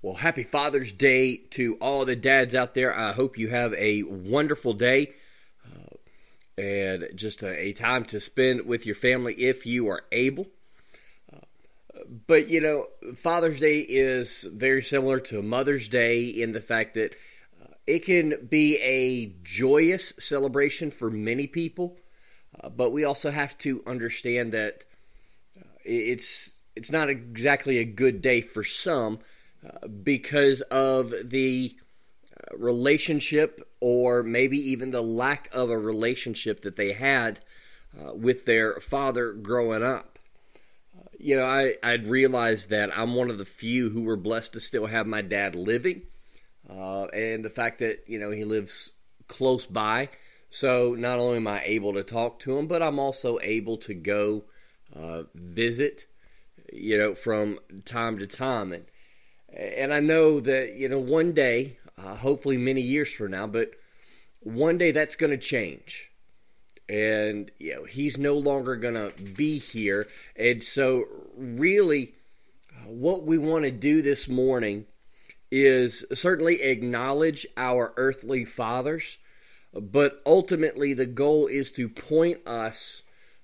Well, happy Father's Day to all the dads out there. I hope you have a wonderful day uh, and just a, a, time to spend with your family if you are able. Uh, but, you know, Father's Day is very similar to Mother's Day in the fact that uh, it can be a joyous celebration for many people, uh, but we also have to understand that uh, it's it's not exactly a good day for some because of the uh, relationship or maybe even the lack of a relationship that they had uh, with their father growing up. Uh, you know, I, I'd realized that I'm one of the few who were blessed to still have my dad living. Uh, and the fact that, you know, he lives close by. So not only am I able to talk to him, but I'm also able to go uh, visit, you know, from time to time. And and I know that, you know, one day, uh, hopefully many years from now, but one day that's going to change. And, you know, he's no longer going to be here. And so, really, what we want to do this morning is certainly acknowledge our earthly fathers, but ultimately the goal is to point us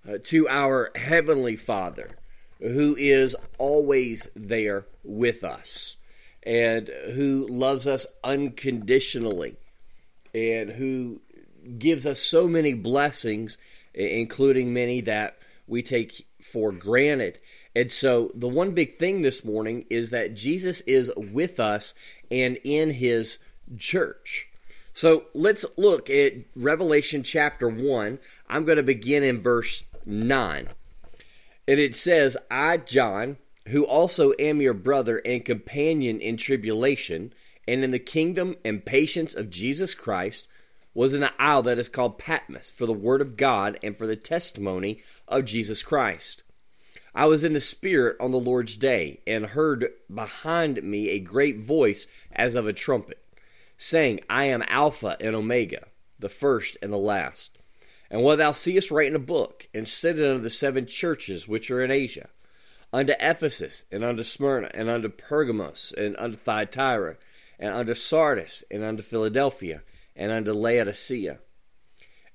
uh, to our heavenly Father who is always there with us and who loves us unconditionally and who gives us so many blessings, including many that we take for granted. And so, the one big thing this morning is that Jesus is with us and in his church. So, let's look at Revelation chapter 1. I'm going to begin in verse 9. And it says, I, John, who also am your brother and companion in tribulation and in the kingdom and patience of Jesus Christ, was in the isle that is called Patmos for the word of God and for the testimony of Jesus Christ. I was in the Spirit on the Lord's day, and heard behind me a great voice as of a trumpet, saying, I am Alpha and Omega, the first and the last. And what thou seest, write in a book, and send it unto the seven churches which are in Asia, unto Ephesus, and unto Smyrna, and unto Pergamos, and unto Thyatira, and unto Sardis, and unto Philadelphia, and unto Laodicea.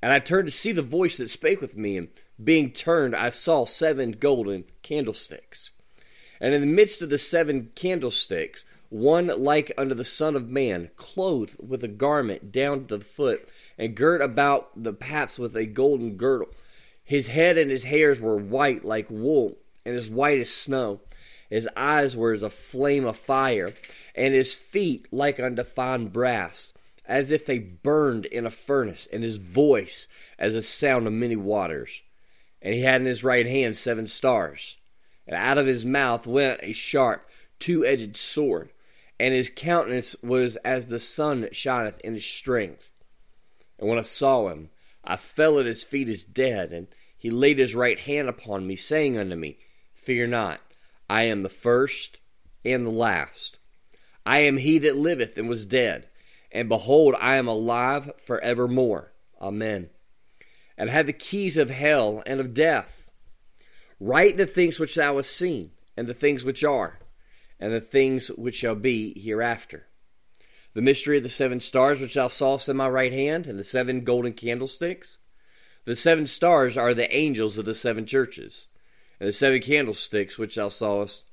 And I turned to see the voice that spake with me, and being turned, I saw seven golden candlesticks. And in the midst of the seven candlesticks, one like unto the Son of Man, clothed with a garment down to the foot, and girt about the paps with a golden girdle. His head and his hairs were white like wool, and as white as snow. His eyes were as a flame of fire, and his feet like unto fine brass, as if they burned in a furnace, and his voice as a sound of many waters. And he had in his right hand seven stars, and out of his mouth went a sharp, two edged sword, and his countenance was as the sun that shineth in his strength. And when I saw him, I fell at his feet as dead, and he laid his right hand upon me, saying unto me, Fear not, I am the first and the last. I am he that liveth and was dead, and behold, I am alive for evermore. Amen. And I have the keys of hell and of death. Write the things which thou hast seen, and the things which are, and the things which shall be hereafter. The mystery of the seven stars which thou sawest in my right hand, and the seven golden candlesticks. The seven stars are the angels of the seven churches, and the seven candlesticks which thou sawest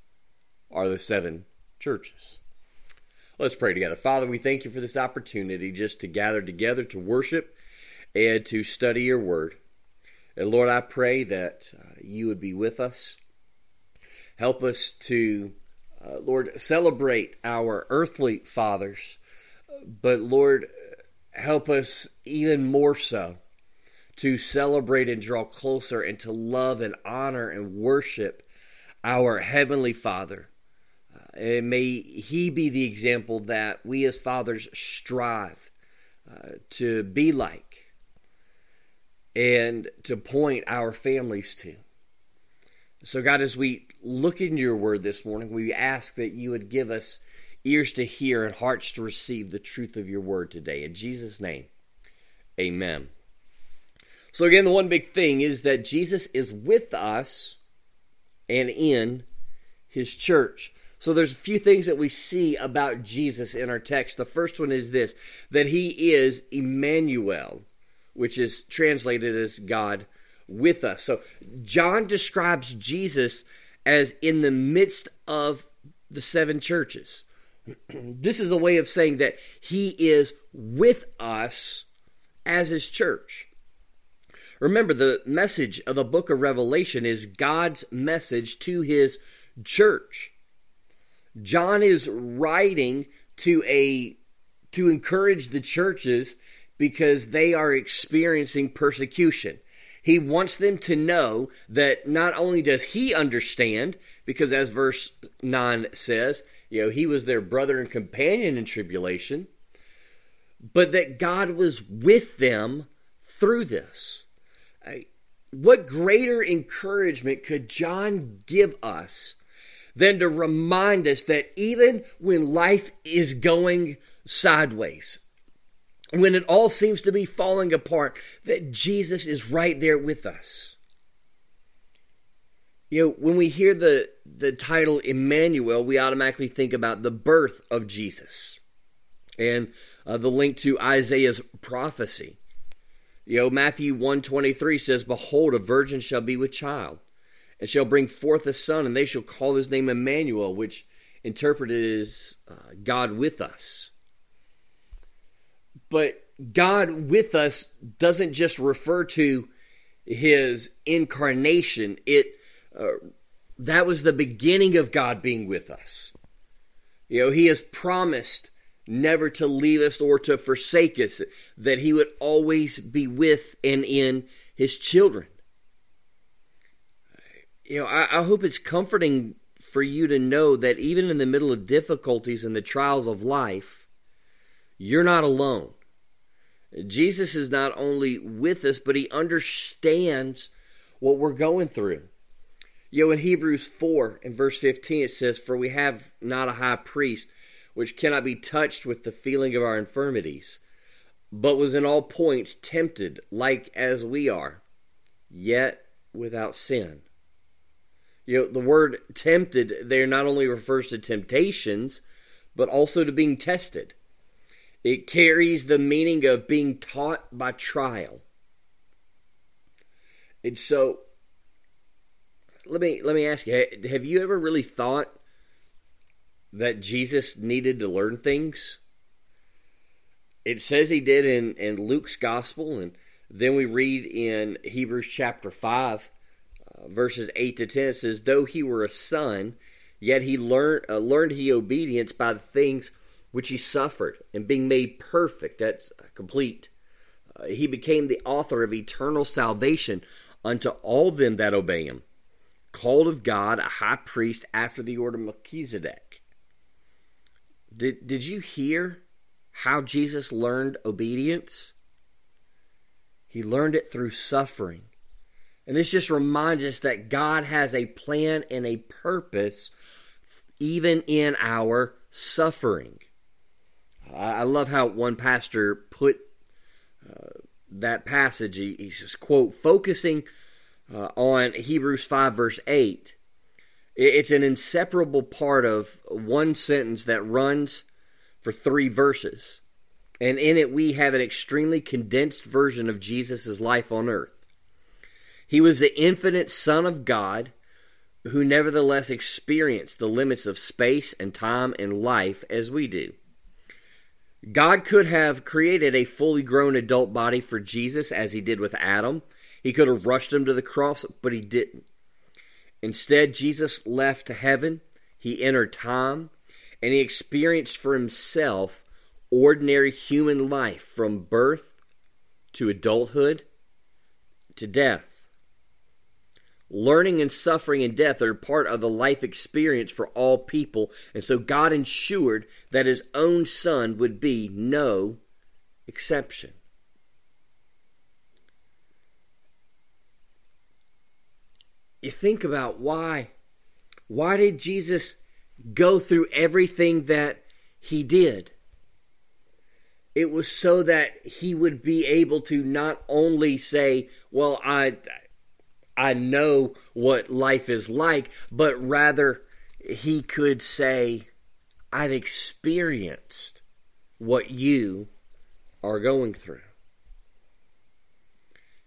are the seven churches. Let's pray together. Father, we thank you for this opportunity just to gather together to worship and to study your word. And Lord, I pray that uh, you would be with us. Help us to, uh, Lord, celebrate our earthly fathers but Lord, help us even more so to celebrate and draw closer and to love and honor and worship our Heavenly Father. Uh, and may He be the example that we as fathers strive uh, to be like and to point our families to. So, God, as we look into your word this morning, we ask that you would give us ears to hear and hearts to receive the truth of your word today. In Jesus' name, amen. So, again, the one big thing is that Jesus is with us and in his church. So there's a few things that we see about Jesus in our text. The first one is this that he is Emmanuel, which is translated as God with us. So John describes Jesus as in the midst of the seven churches. this is a way of saying that he is with us as his church. Remember, the message of the book of Revelation is God's message to his church. John is writing to a to encourage the churches because they are experiencing persecution. He wants them to know that not only does he understand, because as verse 9 says, you know, he was their brother and companion in tribulation, but that God was with them through this. What greater encouragement could John give us than to remind us that even when life is going sideways, when it all seems to be falling apart, that Jesus is right there with us. You know, when we hear the, the title Emmanuel, we automatically think about the birth of Jesus and uh, the link to Isaiah's prophecy. You know, Matthew 123 says, Behold, a virgin shall be with child, and shall bring forth a son, and they shall call his name Emmanuel, which interpreted is uh, God with us. But God with us doesn't just refer to his incarnation. It uh, that was the beginning of God being with us. You know, he has promised never to leave us or to forsake us, that he would always be with and in his children. You know, I, I hope it's comforting for you to know that even in the middle of difficulties and the trials of life, you're not alone. Jesus is not only with us, but he understands what we're going through. You know, in Hebrews 4 and verse 15, it says, For we have not a high priest which cannot be touched with the feeling of our infirmities, but was in all points tempted like as we are, yet without sin. You know, the word tempted there not only refers to temptations, but also to being tested. It carries the meaning of being taught by trial. And so let me let me ask you, have you ever really thought that Jesus needed to learn things? It says he did in, in Luke's gospel, and then we read in Hebrews chapter 5, uh, verses 8 to 10, it says, Though he were a son, yet he learned, uh, learned he obedience by the things which he suffered, and being made perfect, that's complete. Uh, he became the author of eternal salvation unto all them that obey him, called of God a high priest after the order of Melchizedek. Did, did you hear how Jesus learned obedience? He learned it through suffering. And this just reminds us that God has a plan and a purpose even in our suffering. I love how one pastor put uh, that passage. He, he says, quote, focusing uh, on Hebrews 5, verse 8, it's an inseparable part of one sentence that runs for three verses. And in it, we have an extremely condensed version of Jesus' life on earth. He was the infinite Son of God who nevertheless experienced the limits of space and time and life as we do. God could have created a fully grown adult body for Jesus as he did with Adam. He could have rushed him to the cross, but he didn't. Instead, Jesus left to heaven, he entered time, and he experienced for himself ordinary human life from birth to adulthood to death. Learning and suffering and death are part of the life experience for all people, and so God ensured that his own son would be no exception. You think about why. Why did Jesus go through everything that he did? It was so that he would be able to not only say, "Well, I I know what life is like," but rather he could say, I've experienced what you are going through.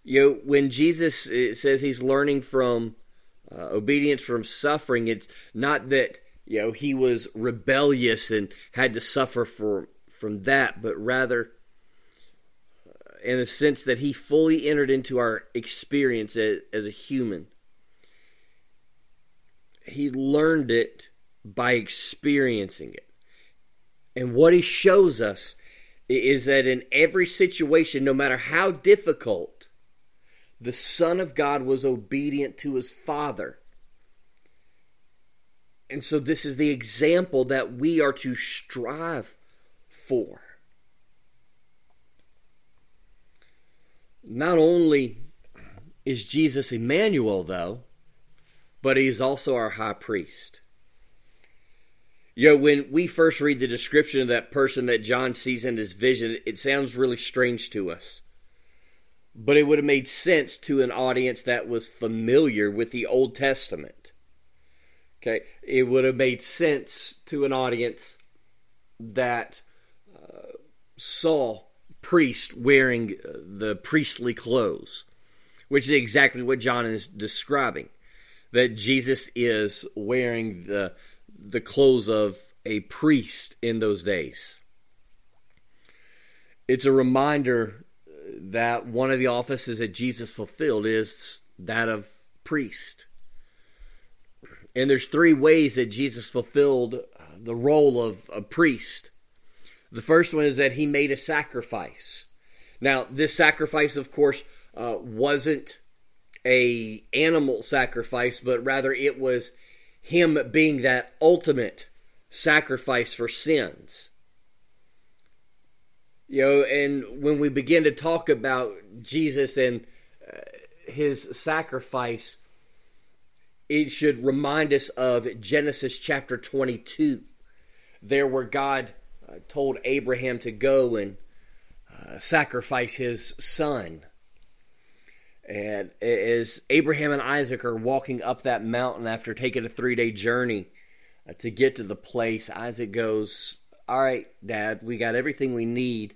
You know, when Jesus says he's learning from uh, obedience from suffering, it's not that you know he was rebellious and had to suffer for from that, but rather uh, in the sense that he fully entered into our experience as, as a human. He learned it by experiencing it. And what he shows us is that in every situation, no matter how difficult, the Son of God was obedient to his Father. And so, this is the example that we are to strive for. Not only is Jesus Emmanuel, though, but he is also our high priest. You know, when we first read the description of that person that John sees in his vision, it sounds really strange to us but it would have made sense to an audience that was familiar with the Old Testament. Okay, it would have made sense to an audience that uh, saw priests wearing uh, the priestly clothes, which is exactly what John is describing. That Jesus is wearing the the clothes of a priest in those days. It's a reminder that one of the offices that Jesus fulfilled is that of priest. And there's three ways that Jesus fulfilled uh, the role of a priest. The first one is that he made a sacrifice. Now, this sacrifice, of course, uh, wasn't a animal sacrifice, but rather it was him being that ultimate sacrifice for sins. You know, and when we begin to talk about Jesus and uh, his sacrifice, it should remind us of Genesis chapter 22, there where God uh, told Abraham to go and uh, sacrifice his son. And as Abraham and Isaac are walking up that mountain after taking a three day journey uh, to get to the place, Isaac goes, All right, Dad, we got everything we need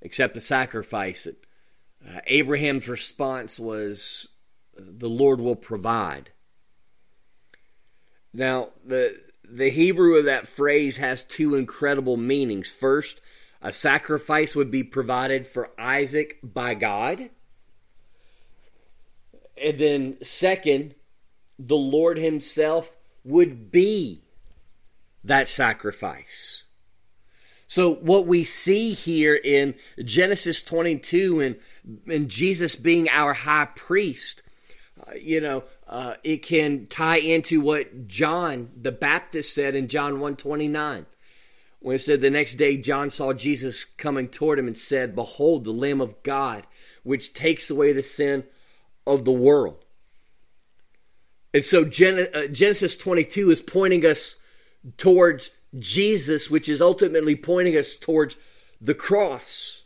except the sacrifice. Uh, Abraham's response was, "The Lord will provide." Now, the the Hebrew of that phrase has two incredible meanings. First, a sacrifice would be provided for Isaac by God. And then, second, the Lord Himself would be that sacrifice. So what we see here in Genesis 22 and, and Jesus being our high priest, uh, you know, uh, it can tie into what John the Baptist said in John 129 when it said the next day John saw Jesus coming toward him and said, Behold, the Lamb of God, which takes away the sin of the world. And so Gen- uh, Genesis 22 is pointing us towards Jesus, which is ultimately pointing us towards the cross.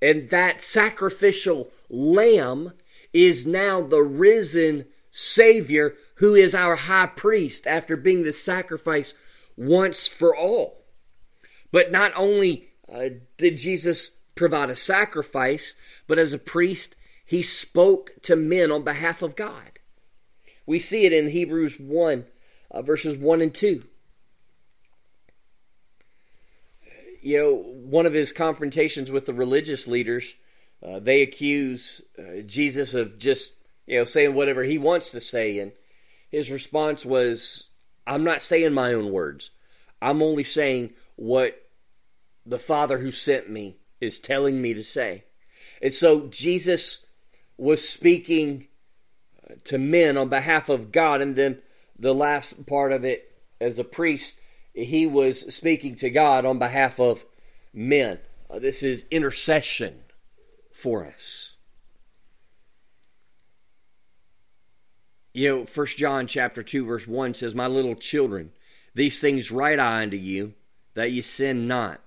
And that sacrificial lamb is now the risen Savior who is our high priest after being the sacrifice once for all. But not only uh, did Jesus provide a sacrifice, but as a priest, he spoke to men on behalf of God. We see it in Hebrews 1, uh, verses 1 and 2. You know, one of his confrontations with the religious leaders, uh, they accuse uh, Jesus of just, you know, saying whatever he wants to say. And his response was, I'm not saying my own words. I'm only saying what the Father who sent me is telling me to say. And so Jesus was speaking uh, to men on behalf of God. And then the last part of it, as a priest, he was speaking to God on behalf of men. Uh, this is intercession for us. You know, First John chapter 2 verse 1 says, "My little children, these things write I unto you, that ye sin not.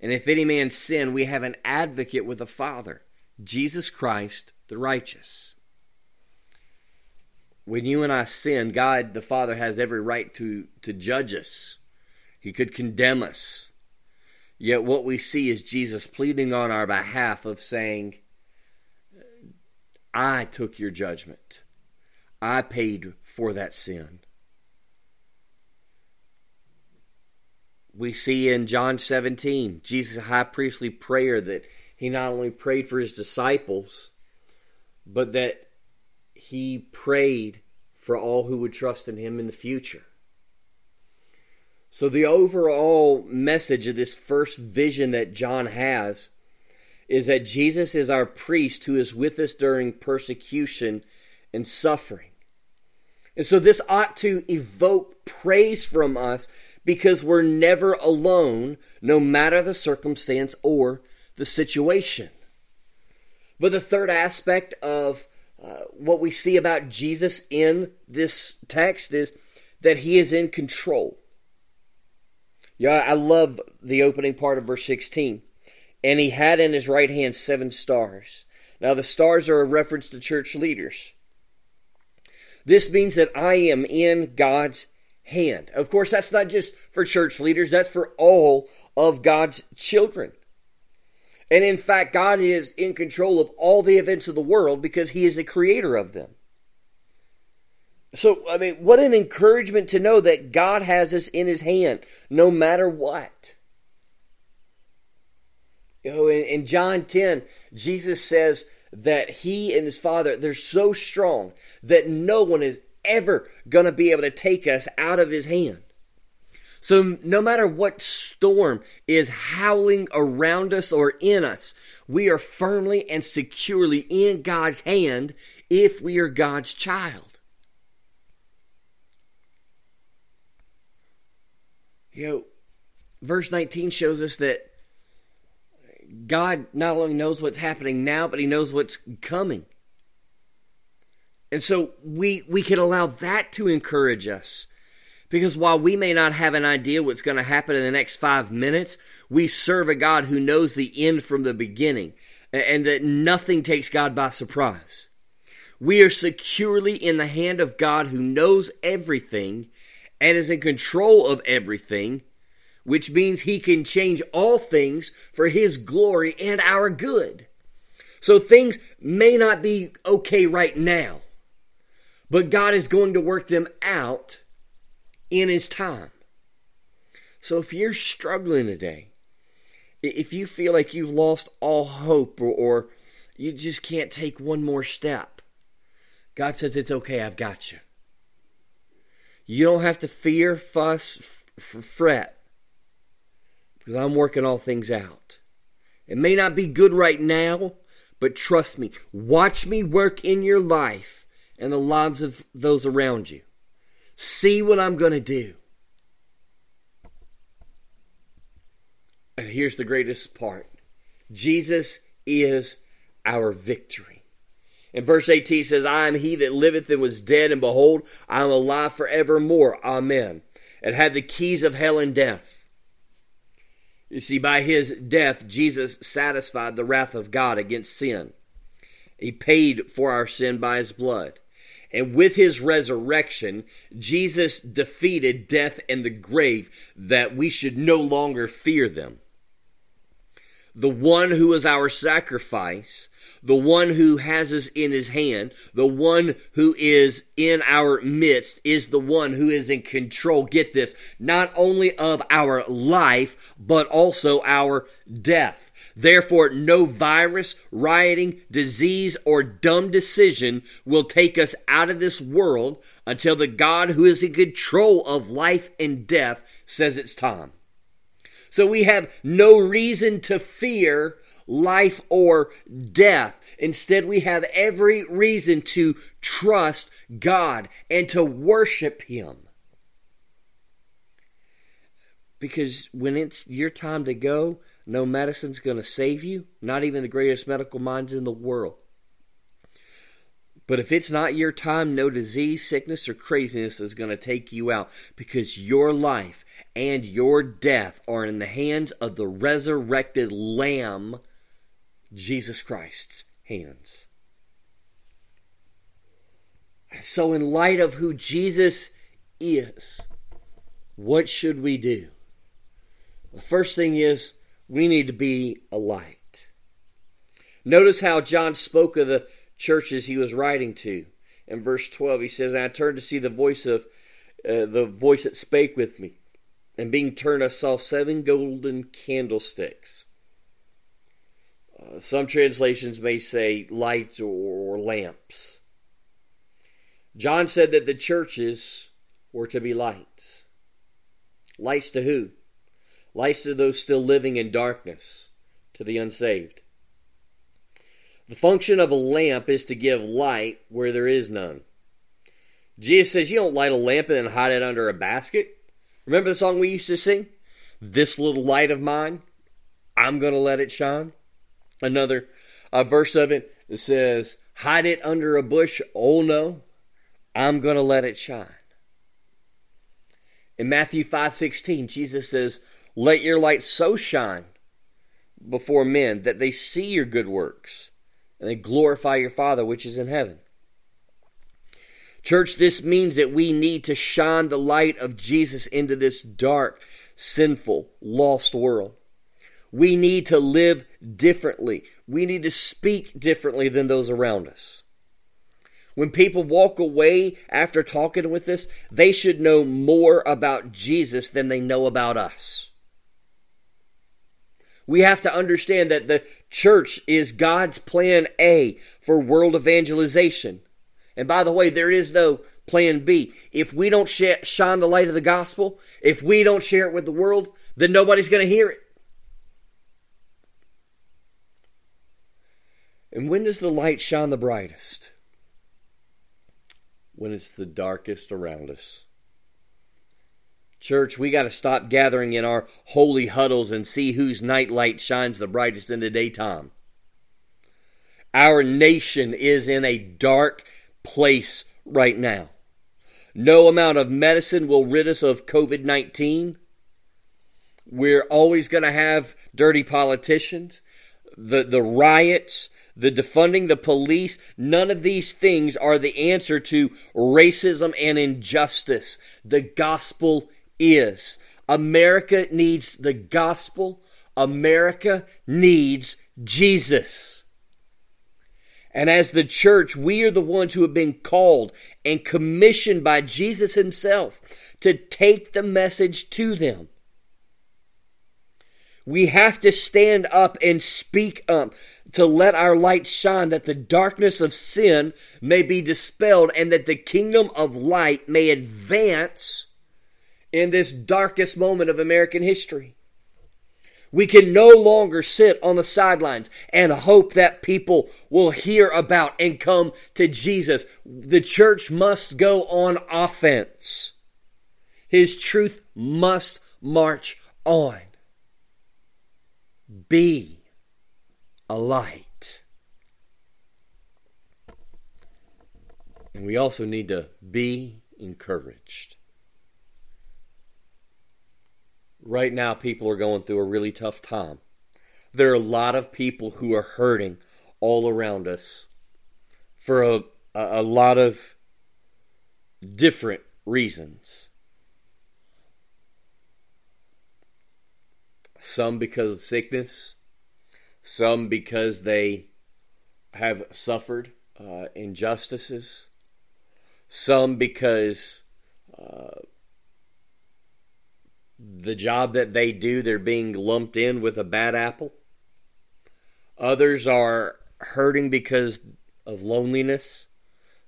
And if any man sin, we have an advocate with the Father, Jesus Christ the righteous." when you and I sin, God the Father has every right to, to judge us. He could condemn us. Yet what we see is Jesus pleading on our behalf of saying, I took your judgment. I paid for that sin. We see in John 17, Jesus' high priestly prayer that he not only prayed for his disciples, but that he prayed for all who would trust in him in the future. So, the overall message of this first vision that John has is that Jesus is our priest who is with us during persecution and suffering. And so, this ought to evoke praise from us because we're never alone, no matter the circumstance or the situation. But the third aspect of uh, what we see about Jesus in this text is that he is in control. Yeah, I love the opening part of verse 16. And he had in his right hand seven stars. Now, the stars are a reference to church leaders. This means that I am in God's hand. Of course, that's not just for church leaders, that's for all of God's children. And in fact, God is in control of all the events of the world because He is the creator of them. So, I mean, what an encouragement to know that God has us in His hand no matter what. You know, in, in John 10, Jesus says that He and His Father, they're so strong that no one is ever going to be able to take us out of His hand. So, no matter what storm is howling around us or in us, we are firmly and securely in God's hand if we are God's child. You know, verse 19 shows us that God not only knows what's happening now, but He knows what's coming. And so we we can allow that to encourage us because while we may not have an idea what's going to happen in the next five minutes, we serve a God who knows the end from the beginning and that nothing takes God by surprise. We are securely in the hand of God who knows everything and is in control of everything, which means he can change all things for his glory and our good. So things may not be okay right now, but God is going to work them out in His time. So if you're struggling today, if you feel like you've lost all hope or, or you just can't take one more step, God says it's okay, I've got you. You don't have to fear, fuss, f- fret, because I'm working all things out. It may not be good right now, but trust me, watch me work in your life and the lives of those around you. See what I'm going to do. And here's the greatest part Jesus is our victory. In verse 18 says, I am he that liveth and was dead, and behold, I am alive forevermore. Amen. And had the keys of hell and death. You see, by his death, Jesus satisfied the wrath of God against sin. He paid for our sin by his blood. And with his resurrection, Jesus defeated death and the grave that we should no longer fear them. The one who is our sacrifice, the one who has us in his hand, the one who is in our midst is the one who is in control, get this, not only of our life, but also our death. Therefore, no virus, rioting, disease, or dumb decision will take us out of this world until the God who is in control of life and death says it's time. So we have no reason to fear life or death. Instead, we have every reason to trust God and to worship Him. Because when it's your time to go, no medicine's going to save you, not even the greatest medical minds in the world. But if it's not your time, no disease, sickness, or craziness is going to take you out because your life and your death are in the hands of the resurrected Lamb, Jesus Christ's hands. So, in light of who Jesus is, what should we do? The first thing is we need to be a light. Notice how John spoke of the churches he was writing to. In verse 12, he says, I turned to see the voice of uh, the voice that spake with me. And being turned, I saw seven golden candlesticks. Some translations may say lights or, or lamps. John said that the churches were to be lights. Lights to who? Lights to those still living in darkness, to the unsaved. The function of a lamp is to give light where there is none. Jesus says you don't light a lamp and then hide it under a basket. Remember the song we used to sing? This little light of mine, I'm going to let it shine. Another uh, verse of it says, hide it under a bush. Oh no, I'm going to let it shine. In Matthew 5:16, Jesus says, "Let your light so shine before men that they see your good works and they glorify your Father which is in heaven." Church, this means that we need to shine the light of Jesus into this dark, sinful, lost world. We need to live differently. We need to speak differently than those around us. When people walk away after talking with us, they should know more about Jesus than they know about us. We have to understand that the church is God's plan A for world evangelization. And by the way, there is no plan B. If we don't sh- shine the light of the gospel, if we don't share it with the world, then nobody's going to hear it. And when does the light shine the brightest? When it's the darkest around us. Church, we got to stop gathering in our holy huddles and see whose night light shines the brightest in the daytime. Our nation is in a dark place right now. No amount of medicine will rid us of COVID 19. We're always going to have dirty politicians. The, the riots, the defunding the police, none of these things are the answer to racism and injustice. The gospel is. America needs the gospel. America needs Jesus. And as the church, we are the ones who have been called and commissioned by Jesus Himself to take the message to them. We have to stand up and speak up to let our light shine that the darkness of sin may be dispelled and that the kingdom of light may advance in this darkest moment of American history. We can no longer sit on the sidelines and hope that people will hear about and come to Jesus. The church must go on offense. His truth must march on. Be a light. And we also need to be encouraged. Right now, people are going through a really tough time. There are a lot of people who are hurting all around us for a, a, lot of different reasons. Some because of sickness, some because they have suffered uh, injustices, some because uh, the job that they do, they're being lumped in with a bad apple. Others are hurting because of loneliness,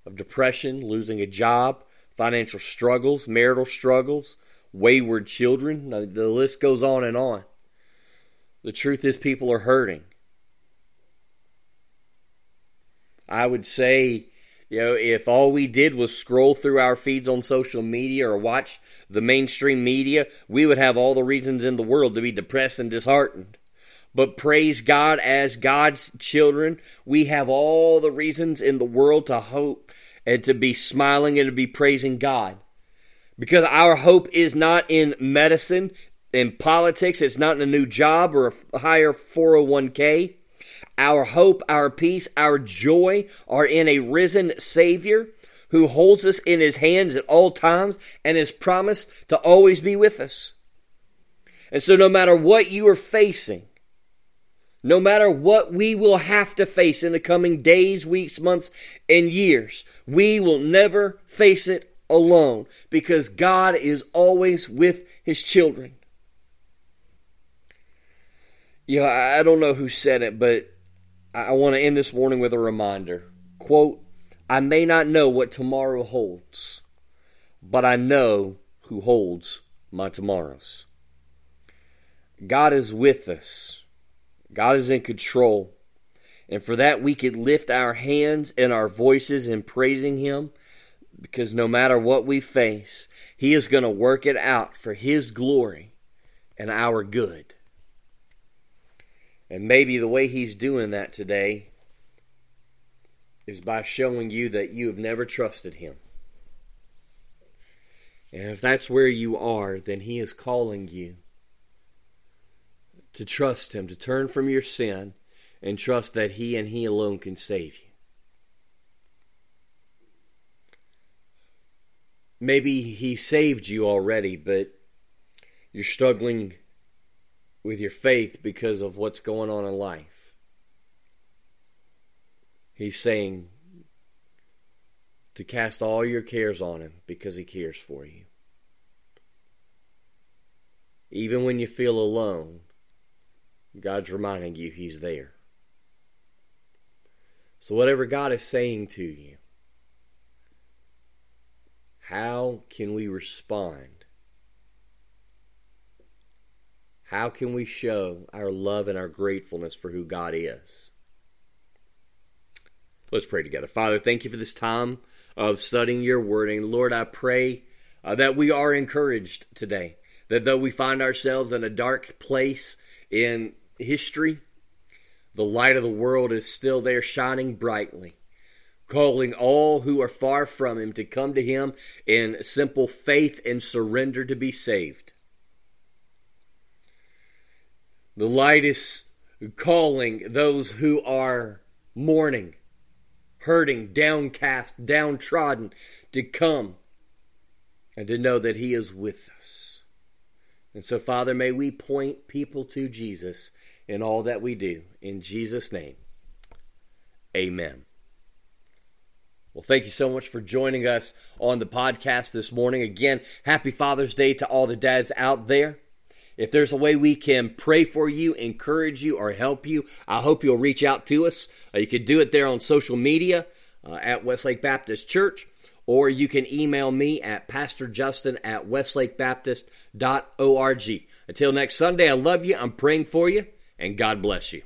of depression, losing a job, financial struggles, marital struggles, wayward children. The list goes on and on. The truth is, people are hurting. I would say you know, if all we did was scroll through our feeds on social media or watch the mainstream media, we would have all the reasons in the world to be depressed and disheartened. But praise God, as God's children, we have all the reasons in the world to hope and to be smiling and to be praising God. Because our hope is not in medicine, in politics, it's not in a new job or a higher 401k. Our hope, our peace, our joy are in a risen Savior who holds us in his hands at all times and has promised to always be with us. And so, no matter what you are facing, no matter what we will have to face in the coming days, weeks, months, and years, we will never face it alone because God is always with his children. Know, I don't know who said it, but I want to end this morning with a reminder. Quote, I may not know what tomorrow holds, but I know who holds my tomorrows. God is with us. God is in control. And for that, we could lift our hands and our voices in praising Him because no matter what we face, He is going to work it out for His glory and our good. And maybe the way He's doing that today is by showing you that you have never trusted Him. And if that's where you are, then He is calling you to trust Him, to turn from your sin, and trust that He and He alone can save you. Maybe He saved you already, but you're struggling with your faith because of what's going on in life. He's saying to cast all your cares on Him because He cares for you. Even when you feel alone, God's reminding you He's there. So, whatever God is saying to you, how can we respond? How can we show our love and our gratefulness for who God is? Let's pray together. Father, thank you for this time of studying your word. And Lord, I pray uh, that we are encouraged today. That though we find ourselves in a dark place in history, the light of the world is still there shining brightly, calling all who are far from Him to come to Him in simple faith and surrender to be saved. The light is calling those who are mourning, hurting, downcast, downtrodden to come and to know that He is with us. And so, Father, may we point people to Jesus in all that we do. In Jesus' name, amen. Well, thank you so much for joining us on the podcast this morning. Again, happy Father's Day to all the dads out there. If there's a way we can pray for you, encourage you, or help you, I hope you'll reach out to us. Uh, you can do it there on social media uh, at Westlake Baptist Church, or you can email me at pastorjustin at westlakebaptist.org. Until next Sunday, I love you. I'm praying for you and God bless you.